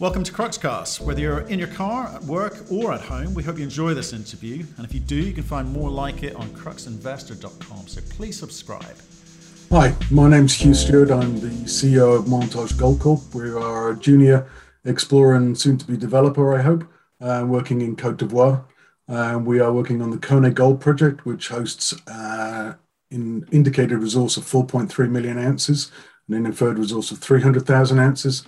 Welcome to Cruxcast. Whether you're in your car, at work, or at home, we hope you enjoy this interview. And if you do, you can find more like it on cruxinvestor.com. So please subscribe. Hi, my name's Hugh Stuart. I'm the CEO of Montage Gold Corp. We are a junior explorer and soon to be developer, I hope, uh, working in Cote d'Ivoire. We are working on the Koné Gold Project, which hosts uh, an indicated resource of 4.3 million ounces and an inferred resource of 300,000 ounces.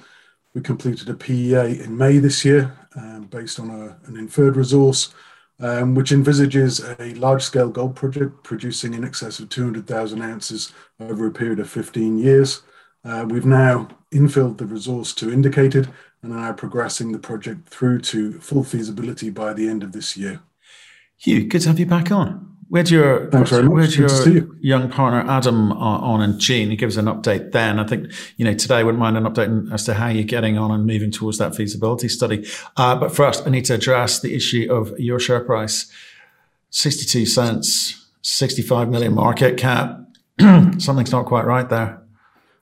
We completed a PEA in May this year um, based on a, an inferred resource um, which envisages a large scale gold project producing in excess of 200,000 ounces over a period of 15 years. Uh, we've now infilled the resource to indicated and are now progressing the project through to full feasibility by the end of this year. Hugh, good to have you back on. Where'd your, Thanks very much. to see your you. young partner Adam on, and Gene. He gives an update then. I think, you know, today I wouldn't mind an update as to how you're getting on and moving towards that feasibility study. Uh, but first, I need to address the issue of your share price. 62 cents, 65 million market cap. Something's not quite right there.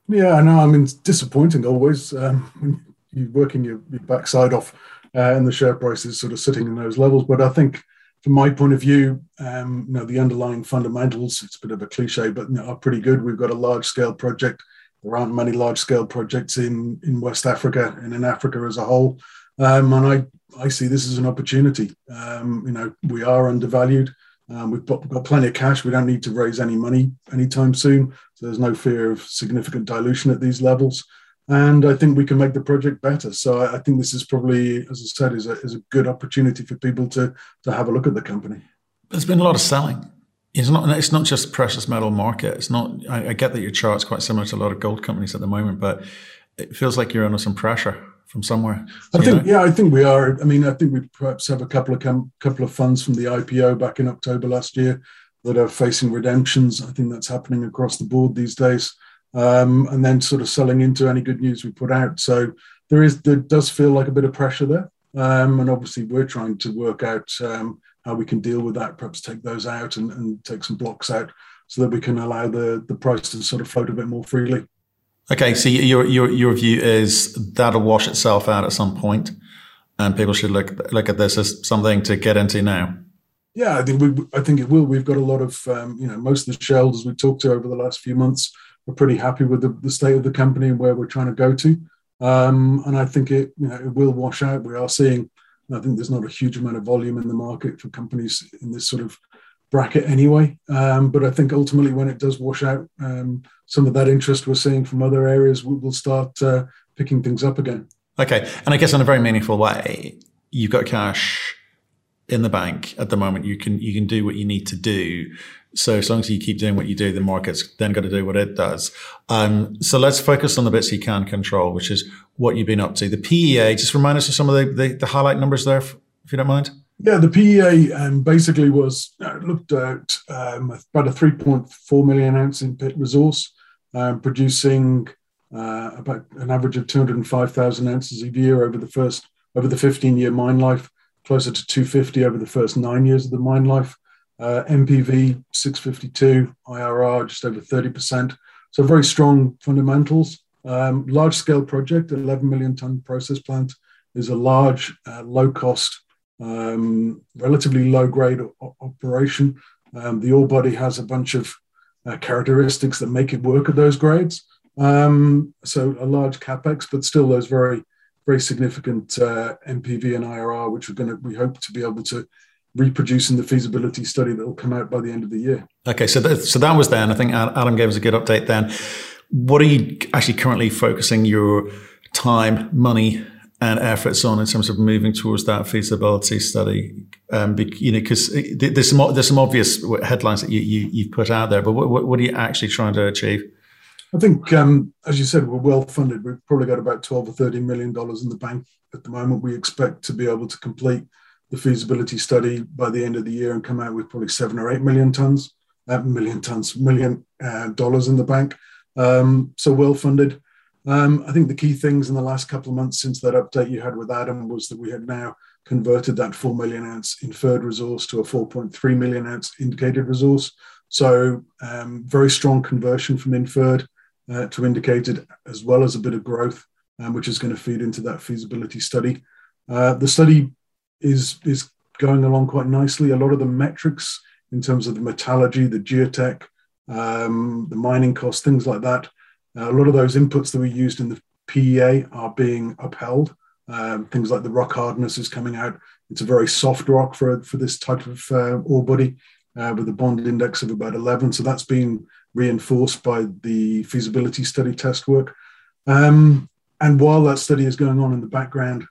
Yeah, I know. I mean, it's disappointing always um, when you're working your, your backside off uh, and the share price is sort of sitting in those levels. But I think, from my point of view, um, you know, the underlying fundamentals, it's a bit of a cliche, but you know, are pretty good. We've got a large scale project. There aren't many large scale projects in, in West Africa and in Africa as a whole. Um, and I, I see this as an opportunity. Um, you know, we are undervalued. Um, we've got, got plenty of cash. We don't need to raise any money anytime soon. So there's no fear of significant dilution at these levels. And I think we can make the project better. So I, think this is probably, as I said, is a, is a good opportunity for people to, to have a look at the company. There's been a lot of selling. It's not. It's not just precious metal market. It's not. I, I get that your chart's quite similar to a lot of gold companies at the moment, but it feels like you're under some pressure from somewhere. I think, know? yeah, I think we are. I mean, I think we perhaps have a couple of com- couple of funds from the IPO back in October last year that are facing redemptions. I think that's happening across the board these days, um, and then sort of selling into any good news we put out. So there is there does feel like a bit of pressure there, um, and obviously we're trying to work out um, how we can deal with that. Perhaps take those out and, and take some blocks out so that we can allow the the price to sort of float a bit more freely. Okay, so your your your view is that'll wash itself out at some point, and people should look look at this as something to get into now. Yeah, I think we. I think it will. We've got a lot of, um, you know, most of the shareholders we've talked to over the last few months are pretty happy with the, the state of the company and where we're trying to go to. Um, and I think it, you know, it will wash out. We are seeing. I think there's not a huge amount of volume in the market for companies in this sort of bracket anyway. Um, but I think ultimately, when it does wash out, um, some of that interest we're seeing from other areas will start uh, picking things up again. Okay, and I guess in a very meaningful way, you've got cash in the bank at the moment. You can you can do what you need to do. So as long as you keep doing what you do, the market's then got to do what it does. Um, so let's focus on the bits you can control, which is what you've been up to. The PEA. Just remind us of some of the the, the highlight numbers there, if you don't mind. Yeah, the PEA um, basically was uh, looked at um, about a 3.4 million ounce in pit resource, um, producing uh, about an average of 205,000 ounces a year over the first over the 15 year mine life, closer to 250 over the first nine years of the mine life. Uh, NPV 652, IRR just over 30%. So very strong fundamentals. Um, large scale project, 11 million ton process plant is a large, uh, low cost um, relatively low grade o- operation. Um, the ore body has a bunch of uh, characteristics that make it work at those grades. Um, so a large capex, but still those very, very significant uh, NPV and IRR, which we're going to, we hope to be able to reproduce in the feasibility study that will come out by the end of the year. Okay, so that, so that was then. I think Adam gave us a good update then. What are you actually currently focusing your time, money, and efforts on in terms of moving towards that feasibility study? Um, be, you know, because there's some there's some obvious headlines that you, you you've put out there, but what, what are you actually trying to achieve? I think, um, as you said, we're well funded. We've probably got about 12 or 13 million dollars in the bank at the moment. We expect to be able to complete the feasibility study by the end of the year and come out with probably seven or eight million tons, uh, million tons, million uh, dollars in the bank. Um, so well funded. Um, I think the key things in the last couple of months since that update you had with Adam was that we had now converted that 4 million ounce inferred resource to a 4.3 million ounce indicated resource. So, um, very strong conversion from inferred uh, to indicated, as well as a bit of growth. um, which is going to feed into that feasibility study. Uh, the study is is going along quite nicely. A lot of the metrics in terms of the metallurgy, the geotech, um, the mining costs, things like that. Uh, a lot of those inputs that we used in the PEA are being upheld. Um, things like the rock hardness is coming out. It's a very soft rock for, for this type of uh, ore body uh, with a bond index of about 11. So that's been reinforced by the feasibility study test work. Um, and while that study is going on in the background,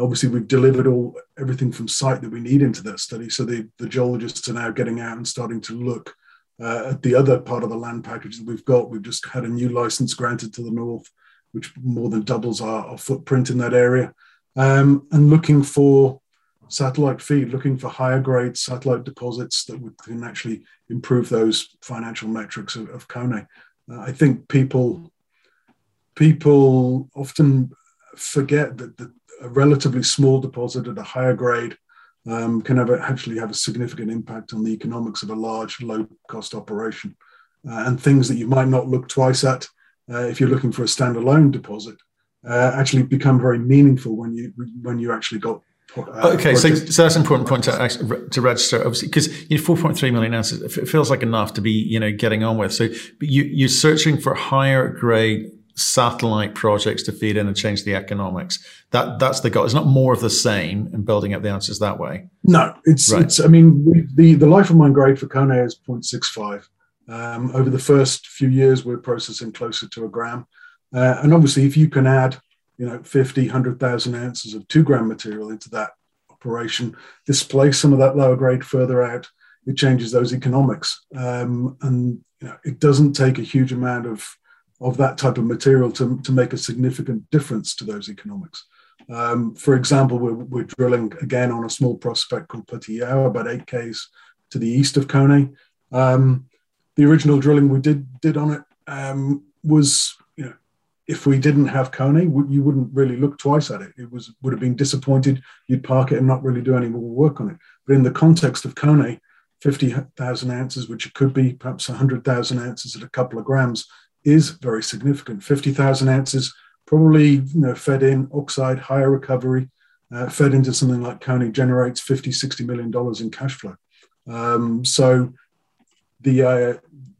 obviously we've delivered all everything from site that we need into that study. So the, the geologists are now getting out and starting to look uh, at the other part of the land package that we've got. We've just had a new license granted to the north, which more than doubles our, our footprint in that area. Um, and looking for satellite feed, looking for higher grade satellite deposits that can actually improve those financial metrics of, of Koné. Uh, I think people people often forget that the, a relatively small deposit at a higher grade um, can have a, actually have a significant impact on the economics of a large, low cost operation. Uh, and things that you might not look twice at uh, if you're looking for a standalone deposit uh, actually become very meaningful when you when you actually got. Uh, okay, so, so that's an important point to, to register, obviously, because you know, 4.3 million ounces it feels like enough to be you know getting on with. So you, you're searching for higher grade satellite projects to feed in and change the economics. That that's the goal. It's not more of the same and building up the answers that way. No, it's right. it's. I mean, the the life of mine grade for Koné is 0.65. Um, over the first few years, we're processing closer to a gram, uh, and obviously, if you can add, you know, 50, 100,000 ounces of two gram material into that operation, displace some of that lower grade further out, it changes those economics, um, and you know, it doesn't take a huge amount of of that type of material to, to make a significant difference to those economics. Um, for example, we're, we're, drilling again on a small prospect called Petit about eight Ks to the east of Koné. Um, the original drilling we did did on it um, was, you know, if we didn't have Koné, you wouldn't really look twice at it. It was would have been disappointed. You'd park it and not really do any more work on it. But in the context of Koné, 50,000 ounces, which it could be perhaps 100,000 ounces at a couple of grams, is very significant. 50,000 ounces, probably you know, fed in oxide, higher recovery, uh, fed into something like Koné generates 50, 60 million dollars in cash flow. Um, so the, uh,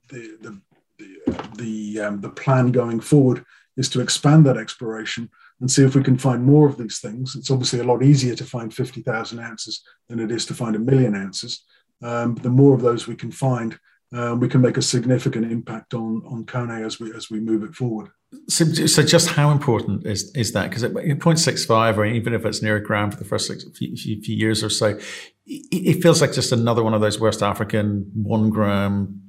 the, the, the, um, the plan going forward is to expand that exploration and see if we can find more of these things. It's obviously a lot easier to find 50,000 ounces than it is to find a million ounces. Um, the more of those we can find, uh, we can make a significant impact on on Koné as we as we move it forward. So, so just how important is is that? Because at 0.65, or even if it's near a gram for the first six, few, few years or so, it, it feels like just another one of those West African one gram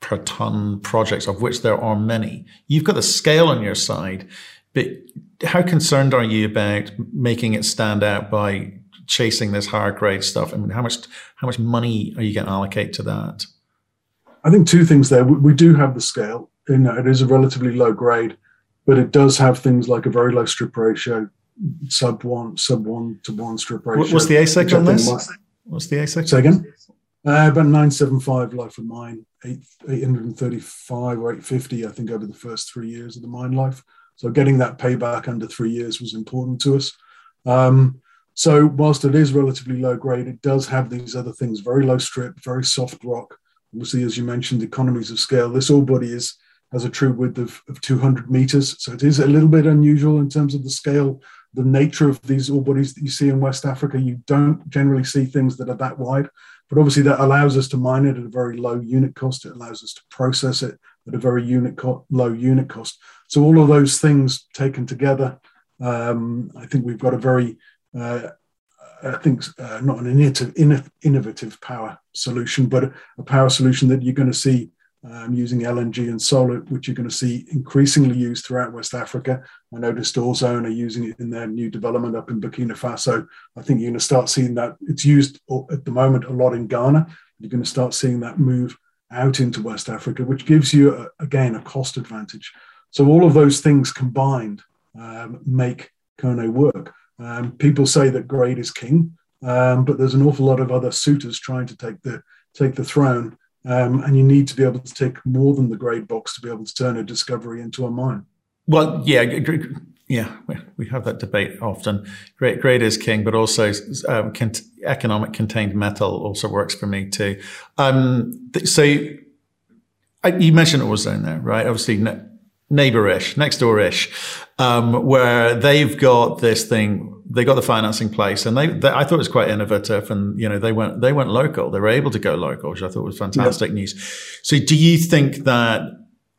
per ton projects, of which there are many. You've got the scale on your side, but how concerned are you about making it stand out by chasing this higher grade stuff? I mean, how much how much money are you going to allocate to that? I think two things there. We, we do have the scale. You know, it is a relatively low grade, but it does have things like a very low strip ratio, sub one, sub one to one strip ratio. What's the AISC on this? What's the AISC? Say again. Uh, about 975 life of mine, 8, 835 or 850, I think, over the first three years of the mine life. So getting that payback under three years was important to us. Um, so whilst it is relatively low grade, it does have these other things: very low strip, very soft rock, Obviously, as you mentioned, economies of scale. This ore body is has a true width of, of 200 meters, so it is a little bit unusual in terms of the scale, the nature of these ore bodies that you see in West Africa. You don't generally see things that are that wide, but obviously that allows us to mine it at a very low unit cost. It allows us to process it at a very unit co- low unit cost. So all of those things taken together, um, I think we've got a very uh, I think uh, not an innovative, innovative power solution, but a power solution that you're going to see um, using LNG and solar, which you're going to see increasingly used throughout West Africa. I noticed Orezone are using it in their new development up in Burkina Faso. I think you're going to start seeing that. It's used at the moment a lot in Ghana. You're going to start seeing that move out into West Africa, which gives you, a, again, a cost advantage. So all of those things combined um, make Koné work. Um, people say that grade is king, um, but there's an awful lot of other suitors trying to take the take the throne, um, and you need to be able to take more than the grade box to be able to turn a discovery into a mine. Well, yeah, yeah, we, have that debate often. Grade, grade is king, but also um, economic contained metal also works for me too. Um, th- so you mentioned Orezone there, right? Obviously, ne- neighbor-ish, next door-ish, um, where they've got this thing. They got the financing place, and they, they, I thought it was quite innovative. And you know, they went they went local. They were able to go local, which I thought was fantastic yeah. news. So, do you think that,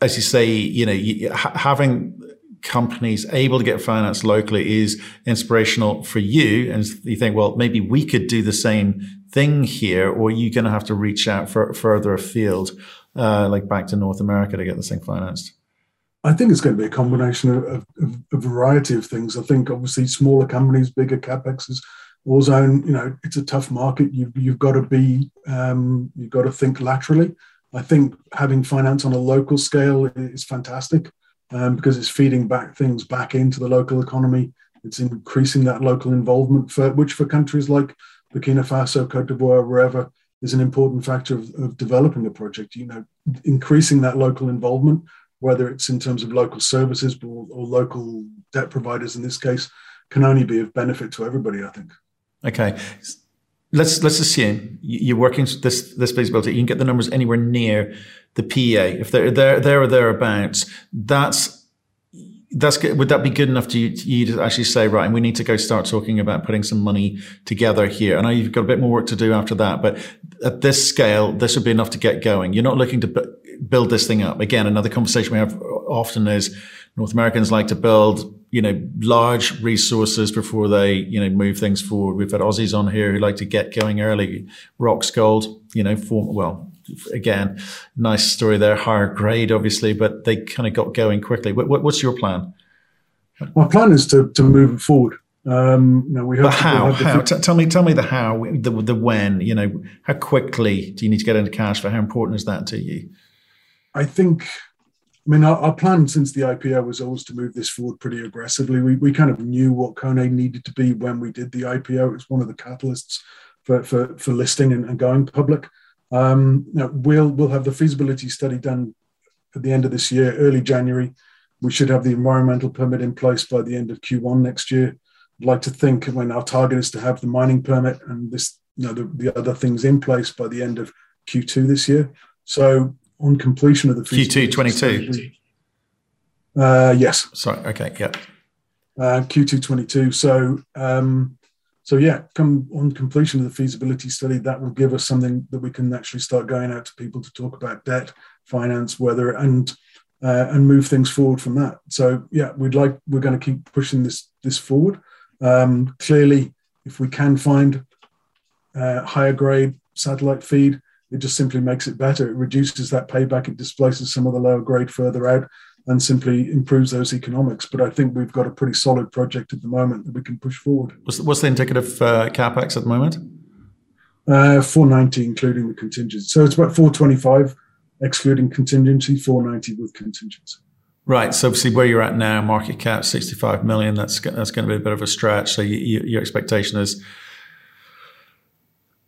as you say, you know, you, having companies able to get finance locally is inspirational for you. And you think, well, maybe we could do the same thing here, or you're going to have to reach out for, further afield, uh, like back to North America to get this thing financed. I think it's going to be a combination of, of, of a variety of things. I think obviously smaller companies, bigger capexes, Orezone, you know, it's a tough market. You've, you've got to be, um, you've got to think laterally. I think having finance on a local scale is fantastic um, because it's feeding back things back into the local economy. It's increasing that local involvement, for, which for countries like Burkina Faso, Cote d'Ivoire, wherever, is an important factor of, of developing a project. You know, increasing that local involvement, whether it's in terms of local services or, or local debt providers in this case, can only be of benefit to everybody. I think. Okay, let's let's assume you're working this this feasibility. You can get the numbers anywhere near the PEA, if they're there, there or thereabouts, that's that's good. Would that be good enough to you, to you, to actually say, right, and we need to go start talking about putting some money together here? I know you've got a bit more work to do after that, but at this scale, this would be enough to get going. You're not looking to build this thing up. Again, another conversation we have often is North Americans like to build, you know, large resources before they, you know, move things forward. We've had Aussies on here who like to get going early. Roxgold, you know, form, well, again, nice story there, higher grade, obviously, but they kind of got going quickly. What, what, what's your plan? My plan is to, to move it forward. Um, you know, we have but how? how? T- tell me, tell me the how, the, the when. You know, how quickly do you need to get into cash for? How important is that to you? I think. I mean, our, our, plan since the IPO was always to move this forward pretty aggressively. We, we kind of knew what Koné needed to be when we did the IPO. It was one of the catalysts for, for, for listing and, and going public. Um, we'll we'll have the feasibility study done at the end of this year, early January. We should have the environmental permit in place by the end of Q1 next year. I'd like to think when our target is to have the mining permit and this, you know, the, the other things in place by the end of Q2 this year. So on completion of the Q2 22. Uh, yes. Sorry. Okay. Yeah. Uh, Q2 22. So um, so yeah, come on completion of the feasibility study, that will give us something that we can actually start going out to people to talk about debt, finance, weather, and uh, and move things forward from that. So yeah, we'd like we're going to keep pushing this this forward. Um, clearly, if we can find uh, higher grade satellite feed, it just simply makes it better. It reduces that payback. It displaces some of the lower grade further out, and simply improves those economics. But I think we've got a pretty solid project at the moment that we can push forward. What's the, what's the indicative uh, capex at the moment? Uh, 490, including the contingency. So it's about 425, excluding contingency, 490 with contingency. Right. So obviously, where you're at now, market cap 65 million. That's that's going to be a bit of a stretch. So you, you, your expectation is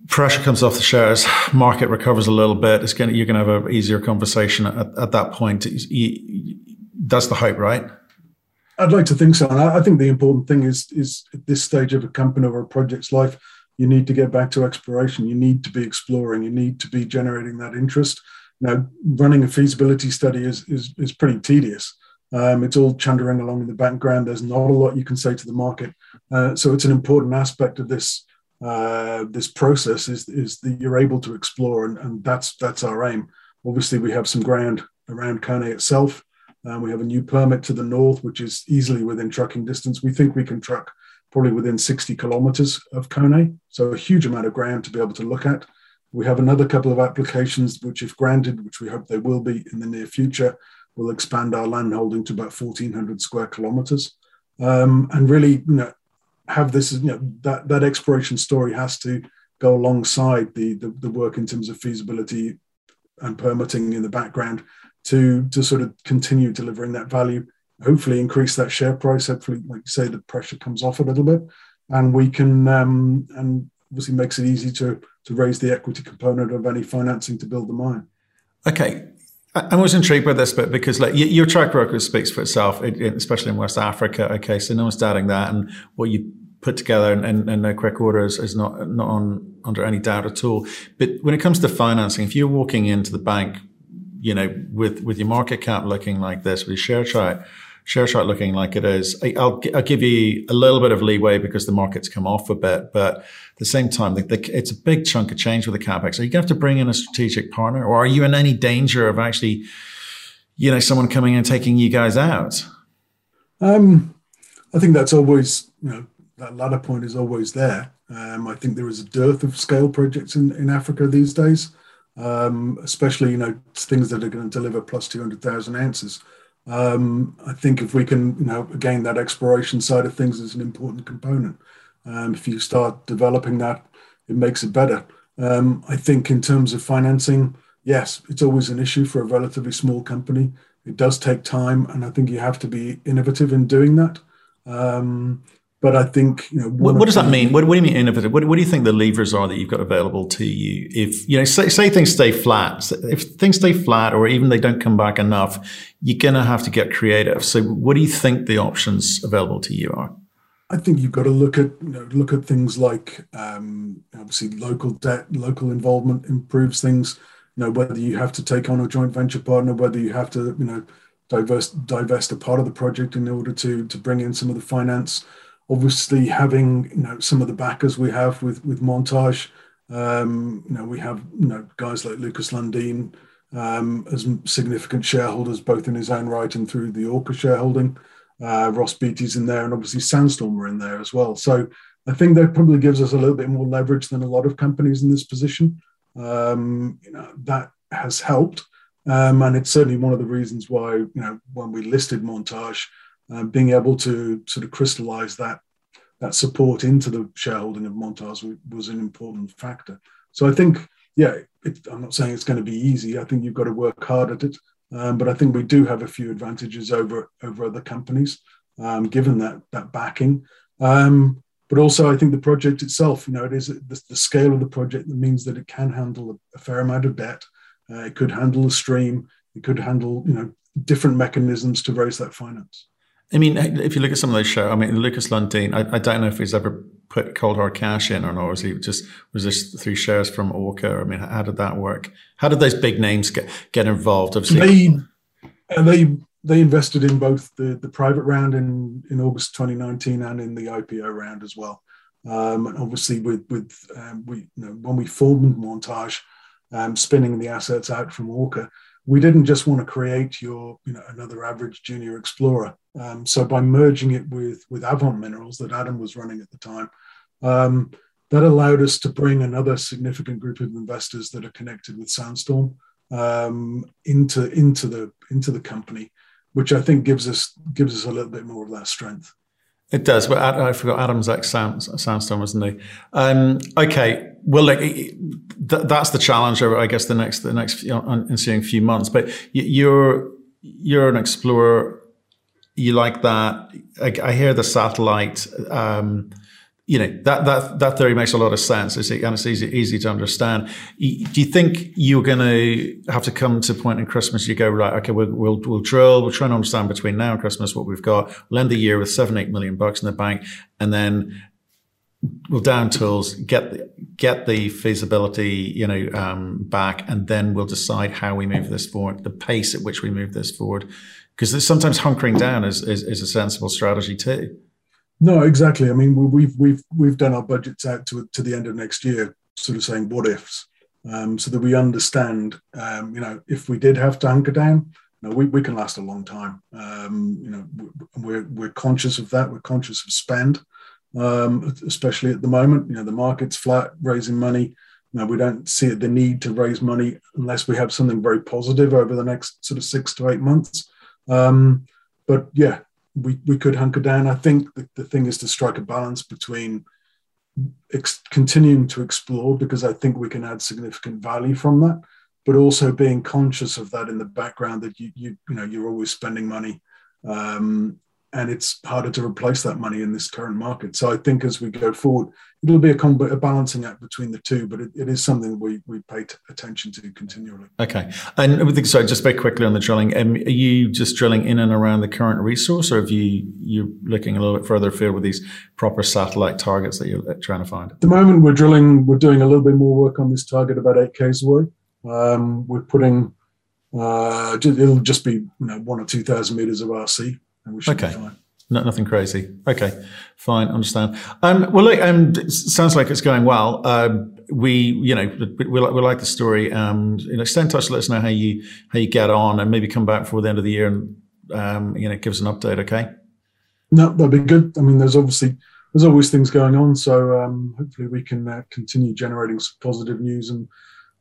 pressure comes off the shares, market recovers a little bit. It's going you're going to have an easier conversation at, at that point. That's the hope, right? I'd like to think so. And I, I think the important thing is is at this stage of a company or a project's life, you need to get back to exploration. You need to be exploring. You need to be generating that interest. Now, running a feasibility study is is, is pretty tedious. Um, it's all chundering along in the background. There's not a lot you can say to the market. Uh, so it's an important aspect of this uh, this process is is that you're able to explore, and, and that's that's our aim. Obviously, we have some ground around Koné itself. Um, we have a new permit to the north, which is easily within trucking distance. We think we can truck probably within 60 kilometers of Koné, so a huge amount of ground to be able to look at. We have another couple of applications, which, if granted, which we hope they will be in the near future, will expand our land holding to about 1,400 square kilometers. Um, and really, you know, have this, you know, that, that exploration story has to go alongside the, the, the work in terms of feasibility and permitting in the background to to sort of continue delivering that value hopefully increase that share price. Hopefully like you say the pressure comes off a little bit and we can um, and obviously makes it easy to to raise the equity component of any financing to build the mine. Okay. I was intrigued by this bit because, like, your track record speaks for itself, especially in West Africa. Okay, so no one's doubting that, and what you put together in, in, in no quick order is, is not not on under any doubt at all. But when it comes to financing, if you're walking into the bank, you know, with with your market cap looking like this, with your share chart share chart looking like it is, I'll, I'll give you a little bit of leeway because the market's come off a bit, but at the same time, the, the, it's a big chunk of change with the capex. Are you going to have to bring in a strategic partner, or are you in any danger of actually, you know, someone coming in and taking you guys out? Um, I think that's always, you know, that latter point is always there. Um, I think there is a dearth of scale projects in, in Africa these days, um, especially you know things that are going to deliver plus two hundred thousand ounces. Um, I think if we can, you know, again, that exploration side of things is an important component. Um, if you start developing that, it makes it better. Um, I think in terms of financing, yes, it's always an issue for a relatively small company. It does take time, and I think you have to be innovative in doing that. Um, but I think you know what, what does that mean? What, what, do you mean innovative? What, what, do you think the levers are that you've got available to you? If you know, say, say things stay flat, if things stay flat, or even they don't come back enough, you're going to have to get creative. So, what do you think the options available to you are? I think you've got to look at you know, look at things like um, obviously local debt, local involvement improves things. You know whether you have to take on a joint venture partner, whether you have to you know divest divest a part of the project in order to to bring in some of the finance obviously having you know some of the backers we have with with montage um, you know we have you know guys like lukas lundin um, as significant shareholders both in his own right and through the orca shareholding. Uh, ross beaty's in there and obviously sandstorm are in there as well. So i think that probably gives us a little bit more leverage than a lot of companies in this position. Um, you know that has helped. Um, and it's certainly one of the reasons why you know when we listed montage um, being able to sort of crystallize that that support into the shareholding of Montage was an important factor. So I think, yeah, it, I'm not saying it's going to be easy. I think you've got to work hard at it, um, but I think we do have a few advantages over over other companies, um, given that that backing. Um, but also, I think the project itself, you know, it is the, the scale of the project that means that it can handle a, fair amount of debt. Uh, it could handle a stream. It could handle, you know, different mechanisms to raise that finance. I mean, if you look at some of those shows, I mean, Lukas Lundin, I, I, don't know if he's ever put cold hard cash in or not. Was he just was this through shares from Orca? I mean, how did that work? How did those big names get get involved? Obviously, they they they invested in both the the private round in in August 2019 and in the IPO round as well. Um, and obviously, with with um, we you know, when we formed Montage, um, spinning the assets out from Orca, we didn't just want to create your you know another average junior explorer um, so by merging it with with avant minerals that adam was running at the time um, that allowed us to bring another significant group of investors that are connected with sandstorm um, into into the into the company which i think gives us gives us a little bit more of that strength it does. But I forgot Adam's ex Sandstorm, wasn't he? Um, okay. Well, like, that's the challenge I guess, the next the next ensuing few months. But you're you're an explorer. You like that. I, I hear the satellite. Um, you know that that that theory makes a lot of sense. It's, and it's easy easy to understand. Do you think you're going to have to come to a point in Christmas? You go right, okay, we'll we'll, we'll drill. We'll try and understand between now and Christmas what we've got. We'll end the year with seven eight million bucks in the bank, and then we'll down tools, get the, get the feasibility, you know, um, back, and then we'll decide how we move this forward, the pace at which we move this forward, because sometimes hunkering down is, is, is a sensible strategy too. No, exactly. I mean, we've we've we've done our budgets out to to the end of next year, sort of saying what ifs, um, so that we understand. Um, you know, if we did have to hunker down, you we, we can last a long time. Um, you know, we're we're conscious of that. We're conscious of spend, um, especially at the moment. You know, the market's flat, raising money. You know, we don't see the need to raise money unless we have something very positive over the next sort of six to eight months. Um, but yeah, we, we could hunker down. I think the, the thing is to strike a balance between ex- continuing to explore because I think we can add significant value from that, but also being conscious of that in the background that you you you know you're always spending money um, and it's harder to replace that money in this current market. So I think as we go forward, it'll be a, a balancing act between the two, but it, it is something we we pay t- attention to continually. Okay, and I think so just very quickly on the drilling, um, are you just drilling in and around the current resource, or have you you looking a little bit further afield with these proper satellite targets that you're trying to find? At the moment, we're drilling. We're doing a little bit more work on this target about eight k's away. Um, we're putting. Uh, it'll just be you know, one or two thousand meters of RC and we should okay. No, nothing crazy. Okay, fine, understand. Um, well, look, um, sounds like it's going well. Um, we, you know, we, we, like, we like the story. Um, you know, stay in touch. Let us know how you how you get on, and maybe come back before the end of the year and um, you know give us an update. Okay. No, that'd be good. I mean, there's obviously there's always things going on, so um, hopefully we can uh, continue generating some positive news and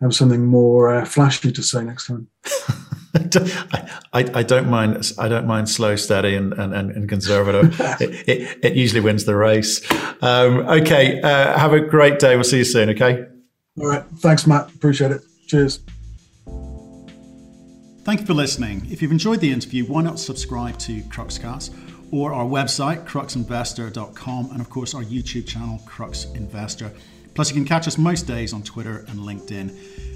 have something more uh, flashy to say next time. I, I, don't mind. I don't mind slow, steady, and and, and conservative. it, it, it, usually wins the race. Um, okay. Uh, have a great day. We'll see you soon. Okay. All right. Thanks, Matt. Appreciate it. Cheers. Thank you for listening. If you've enjoyed the interview, why not subscribe to Cruxcast or our website, cruxinvestor.com, and of course our YouTube channel, Crux Investor. Plus, you can catch us most days on Twitter and LinkedIn.